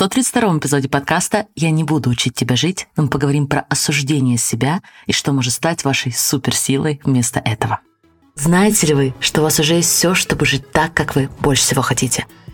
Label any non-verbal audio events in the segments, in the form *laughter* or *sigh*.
132-м эпизоде подкаста «Я не буду учить тебя жить», мы поговорим про осуждение себя и что может стать вашей суперсилой вместо этого. Знаете ли вы, что у вас уже есть все, чтобы жить так, как вы больше всего хотите –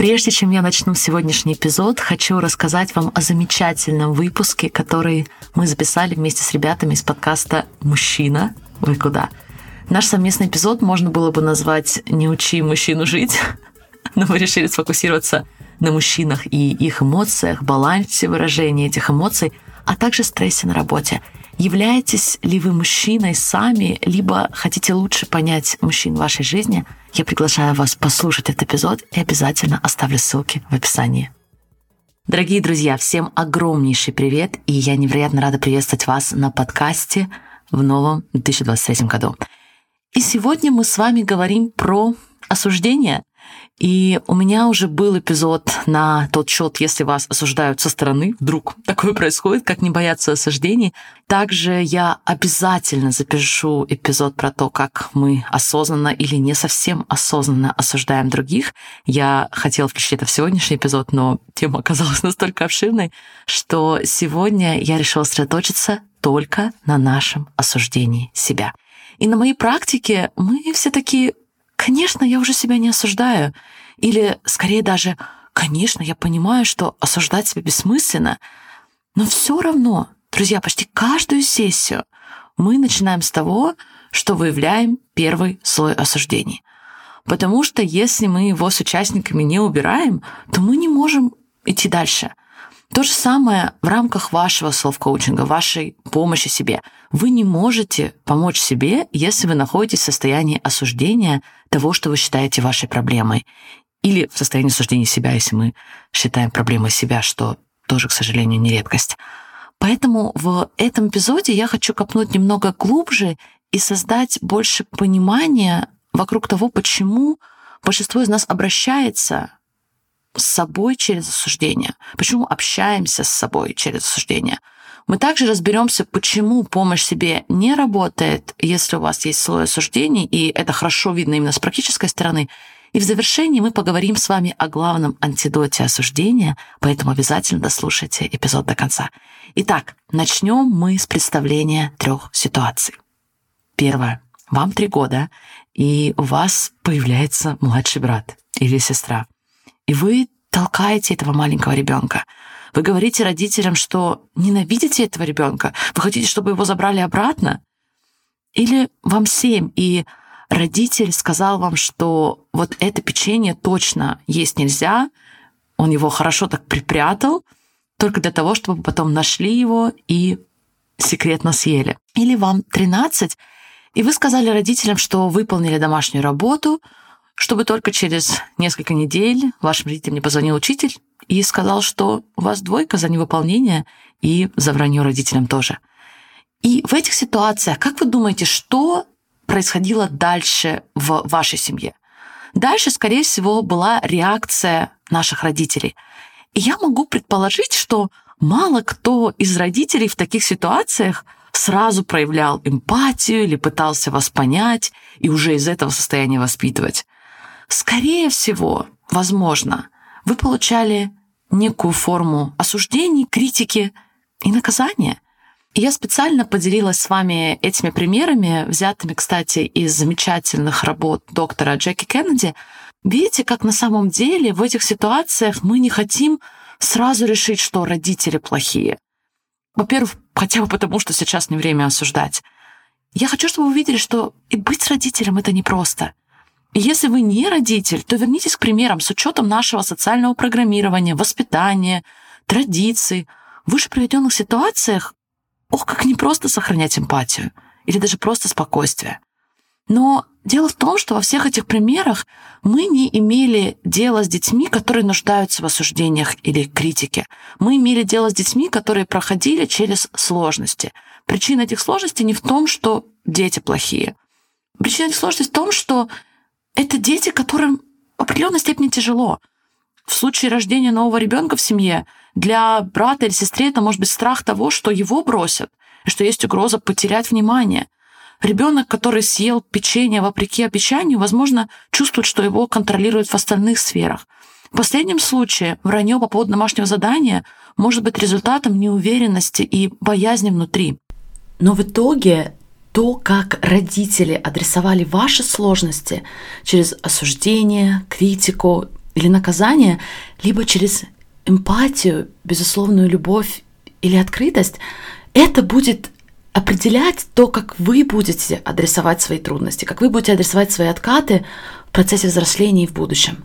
Прежде чем я начну сегодняшний эпизод, хочу рассказать вам о замечательном выпуске, который мы записали вместе с ребятами из подкаста «Мужчина, вы куда?». Наш совместный эпизод можно было бы назвать «Не учи мужчину жить», *laughs* но мы решили сфокусироваться на мужчинах и их эмоциях, балансе выражения этих эмоций, а также стрессе на работе – Являетесь ли вы мужчиной сами, либо хотите лучше понять мужчин в вашей жизни, я приглашаю вас послушать этот эпизод и обязательно оставлю ссылки в описании. Дорогие друзья, всем огромнейший привет, и я невероятно рада приветствовать вас на подкасте в новом 2023 году. И сегодня мы с вами говорим про осуждение, и у меня уже был эпизод на тот счет, если вас осуждают со стороны, вдруг *laughs* такое происходит, как не бояться осуждений. Также я обязательно запишу эпизод про то, как мы осознанно или не совсем осознанно осуждаем других. Я хотела включить это в сегодняшний эпизод, но тема оказалась *laughs* настолько обширной, что сегодня я решила сосредоточиться только на нашем осуждении себя. И на моей практике мы все таки Конечно, я уже себя не осуждаю. Или, скорее даже, конечно, я понимаю, что осуждать себя бессмысленно. Но все равно, друзья, почти каждую сессию мы начинаем с того, что выявляем первый слой осуждений. Потому что если мы его с участниками не убираем, то мы не можем идти дальше. То же самое в рамках вашего селф-коучинга, вашей помощи себе. Вы не можете помочь себе, если вы находитесь в состоянии осуждения того, что вы считаете вашей проблемой. Или в состоянии осуждения себя, если мы считаем проблемой себя, что тоже, к сожалению, не редкость. Поэтому в этом эпизоде я хочу копнуть немного глубже и создать больше понимания вокруг того, почему большинство из нас обращается с собой через осуждение, почему общаемся с собой через осуждение. Мы также разберемся, почему помощь себе не работает, если у вас есть слой осуждений, и это хорошо видно именно с практической стороны. И в завершении мы поговорим с вами о главном антидоте осуждения, поэтому обязательно дослушайте эпизод до конца. Итак, начнем мы с представления трех ситуаций. Первое. Вам три года, и у вас появляется младший брат или сестра и вы толкаете этого маленького ребенка. Вы говорите родителям, что ненавидите этого ребенка, вы хотите, чтобы его забрали обратно. Или вам семь, и родитель сказал вам, что вот это печенье точно есть нельзя, он его хорошо так припрятал, только для того, чтобы потом нашли его и секретно съели. Или вам 13, и вы сказали родителям, что выполнили домашнюю работу, чтобы только через несколько недель вашим родителям не позвонил учитель и сказал, что у вас двойка за невыполнение и за вранье родителям тоже. И в этих ситуациях, как вы думаете, что происходило дальше в вашей семье? Дальше, скорее всего, была реакция наших родителей. И я могу предположить, что мало кто из родителей в таких ситуациях сразу проявлял эмпатию или пытался вас понять и уже из этого состояния воспитывать. Скорее всего, возможно, вы получали некую форму осуждений, критики и наказания. И я специально поделилась с вами этими примерами, взятыми, кстати, из замечательных работ доктора Джеки Кеннеди. Видите, как на самом деле в этих ситуациях мы не хотим сразу решить, что родители плохие. Во-первых, хотя бы потому, что сейчас не время осуждать. Я хочу, чтобы вы увидели, что и быть родителем — это непросто. Если вы не родитель, то вернитесь к примерам с учетом нашего социального программирования, воспитания, традиций. В выше приведенных ситуациях, ох, как непросто сохранять эмпатию или даже просто спокойствие. Но дело в том, что во всех этих примерах мы не имели дела с детьми, которые нуждаются в осуждениях или критике. Мы имели дело с детьми, которые проходили через сложности. причина этих сложностей не в том, что дети плохие. Причина этих сложностей в том, что это дети, которым в определенной степени тяжело. В случае рождения нового ребенка в семье для брата или сестры это может быть страх того, что его бросят, и что есть угроза потерять внимание. Ребенок, который съел печенье вопреки обещанию, возможно, чувствует, что его контролируют в остальных сферах. В последнем случае вранье по поводу домашнего задания может быть результатом неуверенности и боязни внутри. Но в итоге то, как родители адресовали ваши сложности через осуждение, критику или наказание, либо через эмпатию, безусловную любовь или открытость, это будет определять то, как вы будете адресовать свои трудности, как вы будете адресовать свои откаты в процессе взросления и в будущем.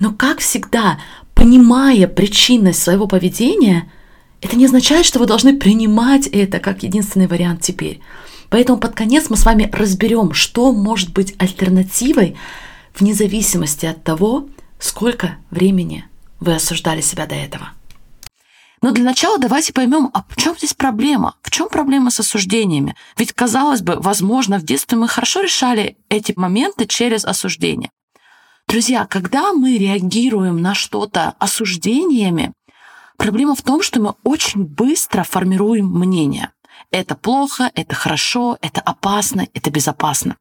Но как всегда, понимая причинность своего поведения, это не означает, что вы должны принимать это как единственный вариант теперь. Поэтому под конец мы с вами разберем, что может быть альтернативой вне зависимости от того, сколько времени вы осуждали себя до этого. Но для начала давайте поймем, а в чем здесь проблема? В чем проблема с осуждениями? Ведь, казалось бы, возможно, в детстве мы хорошо решали эти моменты через осуждение. Друзья, когда мы реагируем на что-то осуждениями, проблема в том, что мы очень быстро формируем мнение. Это плохо, это хорошо, это опасно, это безопасно.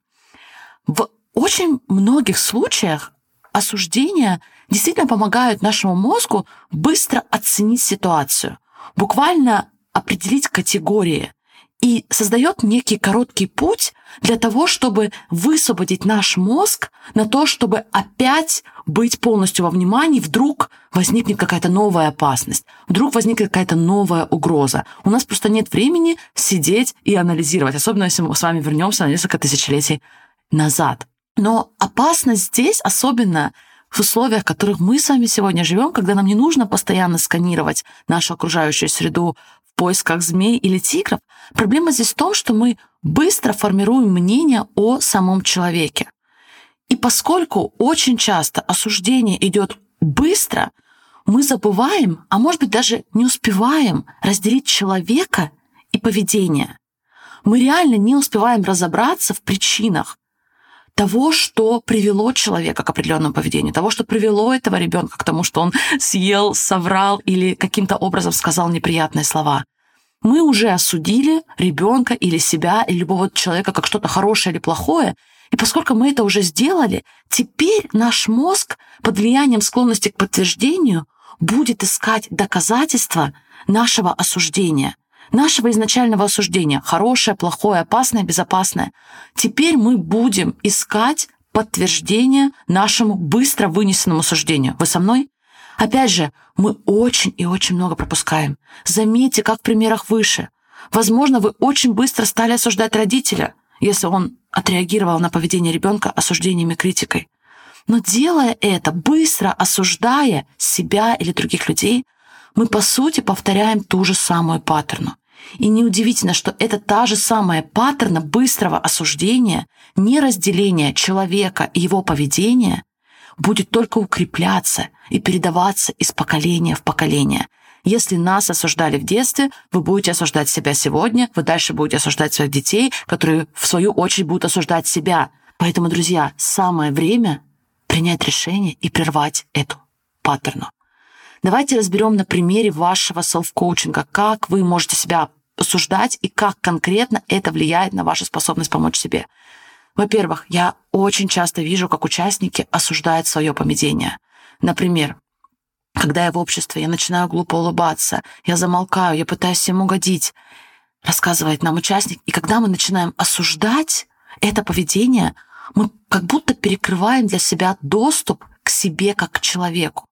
В очень многих случаях осуждения действительно помогают нашему мозгу быстро оценить ситуацию, буквально определить категории и создает некий короткий путь для того, чтобы высвободить наш мозг на то, чтобы опять быть полностью во внимании, вдруг возникнет какая-то новая опасность, вдруг возникнет какая-то новая угроза. У нас просто нет времени сидеть и анализировать, особенно если мы с вами вернемся на несколько тысячелетий назад. Но опасность здесь особенно в условиях, в которых мы с вами сегодня живем, когда нам не нужно постоянно сканировать нашу окружающую среду в поисках змей или тигров, проблема здесь в том, что мы быстро формируем мнение о самом человеке. И поскольку очень часто осуждение идет быстро, мы забываем, а может быть даже не успеваем разделить человека и поведение. Мы реально не успеваем разобраться в причинах, того, что привело человека к определенному поведению, того, что привело этого ребенка к тому, что он съел, соврал или каким-то образом сказал неприятные слова. Мы уже осудили ребенка или себя, или любого человека как что-то хорошее или плохое, и поскольку мы это уже сделали, теперь наш мозг под влиянием склонности к подтверждению будет искать доказательства нашего осуждения нашего изначального осуждения, хорошее, плохое, опасное, безопасное. Теперь мы будем искать подтверждение нашему быстро вынесенному суждению. Вы со мной? Опять же, мы очень и очень много пропускаем. Заметьте, как в примерах выше. Возможно, вы очень быстро стали осуждать родителя, если он отреагировал на поведение ребенка осуждениями критикой. Но делая это, быстро осуждая себя или других людей, мы по сути повторяем ту же самую паттерну. И неудивительно, что это та же самая паттерна быстрого осуждения, неразделения человека и его поведения будет только укрепляться и передаваться из поколения в поколение. Если нас осуждали в детстве, вы будете осуждать себя сегодня, вы дальше будете осуждать своих детей, которые в свою очередь будут осуждать себя. Поэтому, друзья, самое время принять решение и прервать эту паттерну. Давайте разберем на примере вашего селф-коучинга, как вы можете себя осуждать и как конкретно это влияет на вашу способность помочь себе. Во-первых, я очень часто вижу, как участники осуждают свое поведение. Например, когда я в обществе, я начинаю глупо улыбаться, я замолкаю, я пытаюсь всем угодить, рассказывает нам участник. И когда мы начинаем осуждать это поведение, мы как будто перекрываем для себя доступ к себе как к человеку.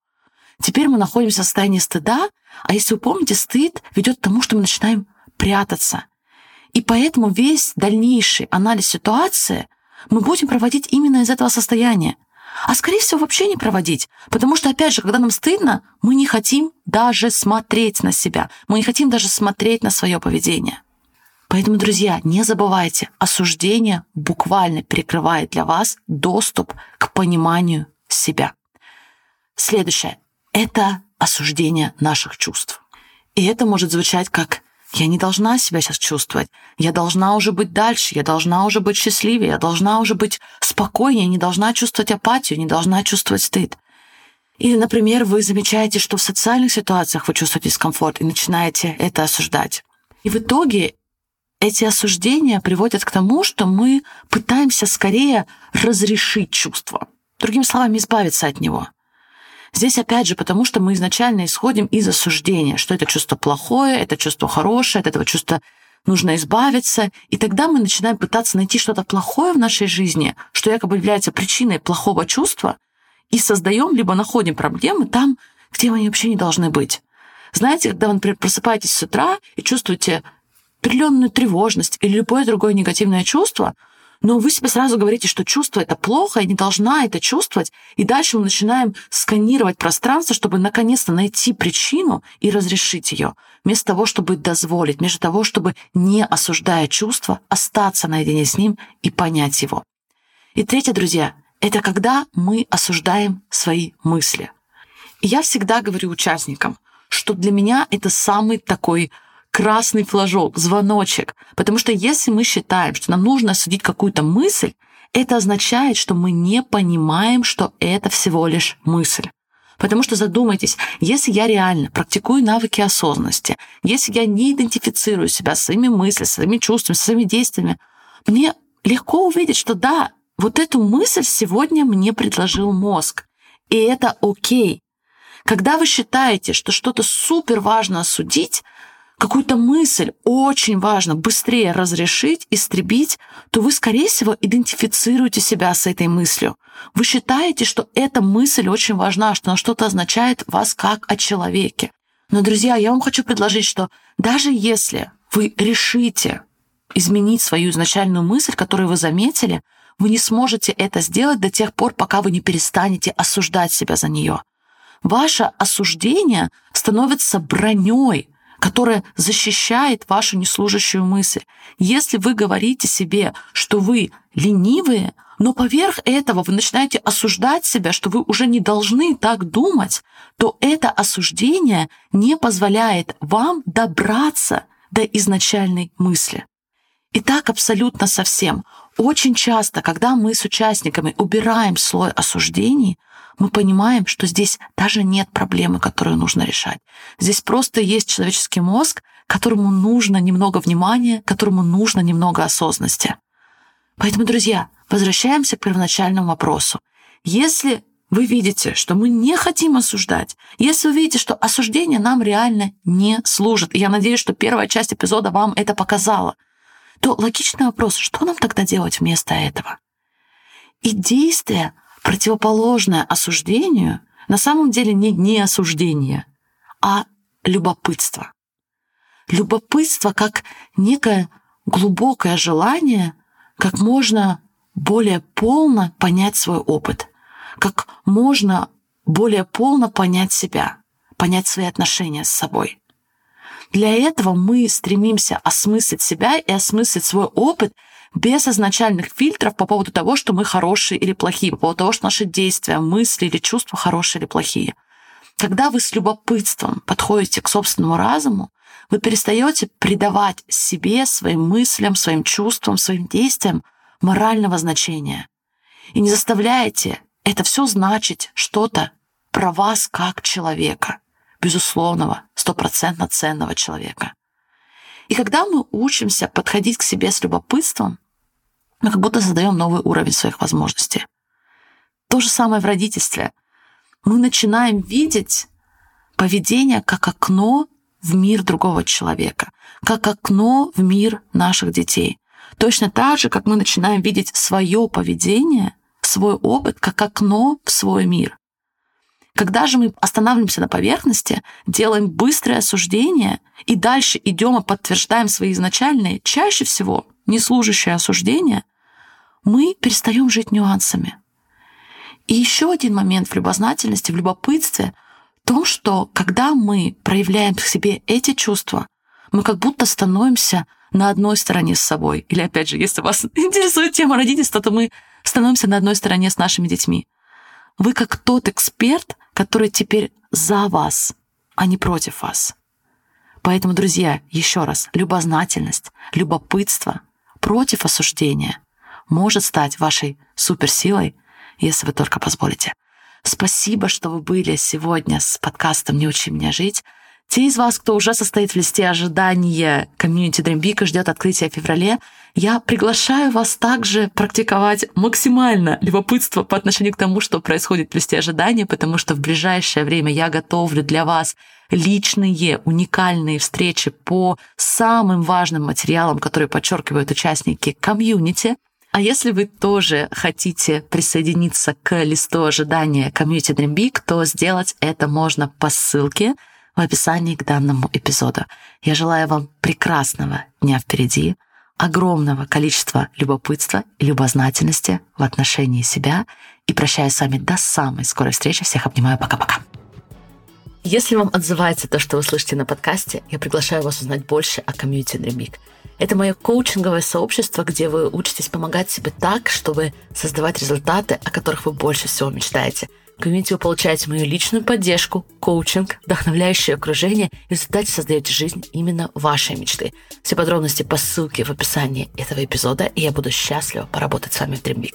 Теперь мы находимся в состоянии стыда, а если вы помните, стыд ведет к тому, что мы начинаем прятаться. И поэтому весь дальнейший анализ ситуации мы будем проводить именно из этого состояния. А скорее всего вообще не проводить, потому что, опять же, когда нам стыдно, мы не хотим даже смотреть на себя, мы не хотим даже смотреть на свое поведение. Поэтому, друзья, не забывайте, осуждение буквально перекрывает для вас доступ к пониманию себя. Следующее — это осуждение наших чувств. И это может звучать как я не должна себя сейчас чувствовать. Я должна уже быть дальше, я должна уже быть счастливее, я должна уже быть спокойнее, не должна чувствовать апатию, не должна чувствовать стыд. Или, например, вы замечаете, что в социальных ситуациях вы чувствуете дискомфорт и начинаете это осуждать. И в итоге эти осуждения приводят к тому, что мы пытаемся скорее разрешить чувство. Другими словами, избавиться от него. Здесь опять же потому, что мы изначально исходим из осуждения, что это чувство плохое, это чувство хорошее, от этого чувства нужно избавиться. И тогда мы начинаем пытаться найти что-то плохое в нашей жизни, что якобы является причиной плохого чувства, и создаем, либо находим проблемы там, где они вообще не должны быть. Знаете, когда вы, например, просыпаетесь с утра и чувствуете определенную тревожность или любое другое негативное чувство, но вы себе сразу говорите, что чувство это плохо, я не должна это чувствовать, и дальше мы начинаем сканировать пространство, чтобы наконец-то найти причину и разрешить ее, вместо того, чтобы дозволить, вместо того, чтобы, не осуждая чувство, остаться наедине с ним и понять его. И третье, друзья, это когда мы осуждаем свои мысли. И я всегда говорю участникам, что для меня это самый такой красный флажок, звоночек. Потому что если мы считаем, что нам нужно осудить какую-то мысль, это означает, что мы не понимаем, что это всего лишь мысль. Потому что задумайтесь, если я реально практикую навыки осознанности, если я не идентифицирую себя своими мыслями, своими чувствами, своими действиями, мне легко увидеть, что да, вот эту мысль сегодня мне предложил мозг. И это окей. Когда вы считаете, что что-то супер важно осудить, какую-то мысль очень важно быстрее разрешить, истребить, то вы, скорее всего, идентифицируете себя с этой мыслью. Вы считаете, что эта мысль очень важна, что она что-то означает вас как о человеке. Но, друзья, я вам хочу предложить, что даже если вы решите изменить свою изначальную мысль, которую вы заметили, вы не сможете это сделать до тех пор, пока вы не перестанете осуждать себя за нее. Ваше осуждение становится броней, которая защищает вашу неслужащую мысль. Если вы говорите себе, что вы ленивые, но поверх этого вы начинаете осуждать себя, что вы уже не должны так думать, то это осуждение не позволяет вам добраться до изначальной мысли. И так абсолютно совсем. Очень часто, когда мы с участниками убираем слой осуждений, мы понимаем, что здесь даже нет проблемы, которую нужно решать. Здесь просто есть человеческий мозг, которому нужно немного внимания, которому нужно немного осознанности. Поэтому, друзья, возвращаемся к первоначальному вопросу. Если вы видите, что мы не хотим осуждать, если вы видите, что осуждение нам реально не служит, и я надеюсь, что первая часть эпизода вам это показала, то логичный вопрос, что нам тогда делать вместо этого? И действие противоположное осуждению на самом деле не, не осуждение, а любопытство. Любопытство как некое глубокое желание как можно более полно понять свой опыт, как можно более полно понять себя, понять свои отношения с собой. Для этого мы стремимся осмыслить себя и осмыслить свой опыт без изначальных фильтров по поводу того, что мы хорошие или плохие, по поводу того, что наши действия, мысли или чувства хорошие или плохие. Когда вы с любопытством подходите к собственному разуму, вы перестаете придавать себе, своим мыслям, своим чувствам, своим действиям морального значения. И не заставляете это все значить что-то про вас как человека, безусловного, стопроцентно ценного человека. И когда мы учимся подходить к себе с любопытством, мы как будто создаем новый уровень своих возможностей. То же самое в родительстве. Мы начинаем видеть поведение как окно в мир другого человека, как окно в мир наших детей. Точно так же, как мы начинаем видеть свое поведение, свой опыт, как окно в свой мир. Когда же мы останавливаемся на поверхности, делаем быстрое осуждение и дальше идем и подтверждаем свои изначальные, чаще всего не служащие осуждения, мы перестаем жить нюансами. И еще один момент в любознательности, в любопытстве, в том, что когда мы проявляем к себе эти чувства, мы как будто становимся на одной стороне с собой. Или опять же, если вас *laughs* интересует тема родительства, то мы становимся на одной стороне с нашими детьми. Вы как тот эксперт, который теперь за вас, а не против вас. Поэтому, друзья, еще раз, любознательность, любопытство против осуждения может стать вашей суперсилой, если вы только позволите. Спасибо, что вы были сегодня с подкастом «Не учи меня жить». Те из вас, кто уже состоит в листе ожидания комьюнити и ждет открытия в феврале, я приглашаю вас также практиковать максимально любопытство по отношению к тому, что происходит в листе ожидания, потому что в ближайшее время я готовлю для вас личные, уникальные встречи по самым важным материалам, которые подчеркивают участники комьюнити. А если вы тоже хотите присоединиться к листу ожидания комьюнити Dream Big, то сделать это можно по ссылке – в описании к данному эпизоду. Я желаю вам прекрасного дня впереди, огромного количества любопытства и любознательности в отношении себя и прощаюсь с вами до самой скорой встречи. Всех обнимаю. Пока-пока. Если вам отзывается то, что вы слышите на подкасте, я приглашаю вас узнать больше о комьюнити Dream Это мое коучинговое сообщество, где вы учитесь помогать себе так, чтобы создавать результаты, о которых вы больше всего мечтаете – комьюнити вы получаете мою личную поддержку, коучинг, вдохновляющее окружение и в результате создаете жизнь именно вашей мечты. Все подробности по ссылке в описании этого эпизода, и я буду счастлива поработать с вами в Dream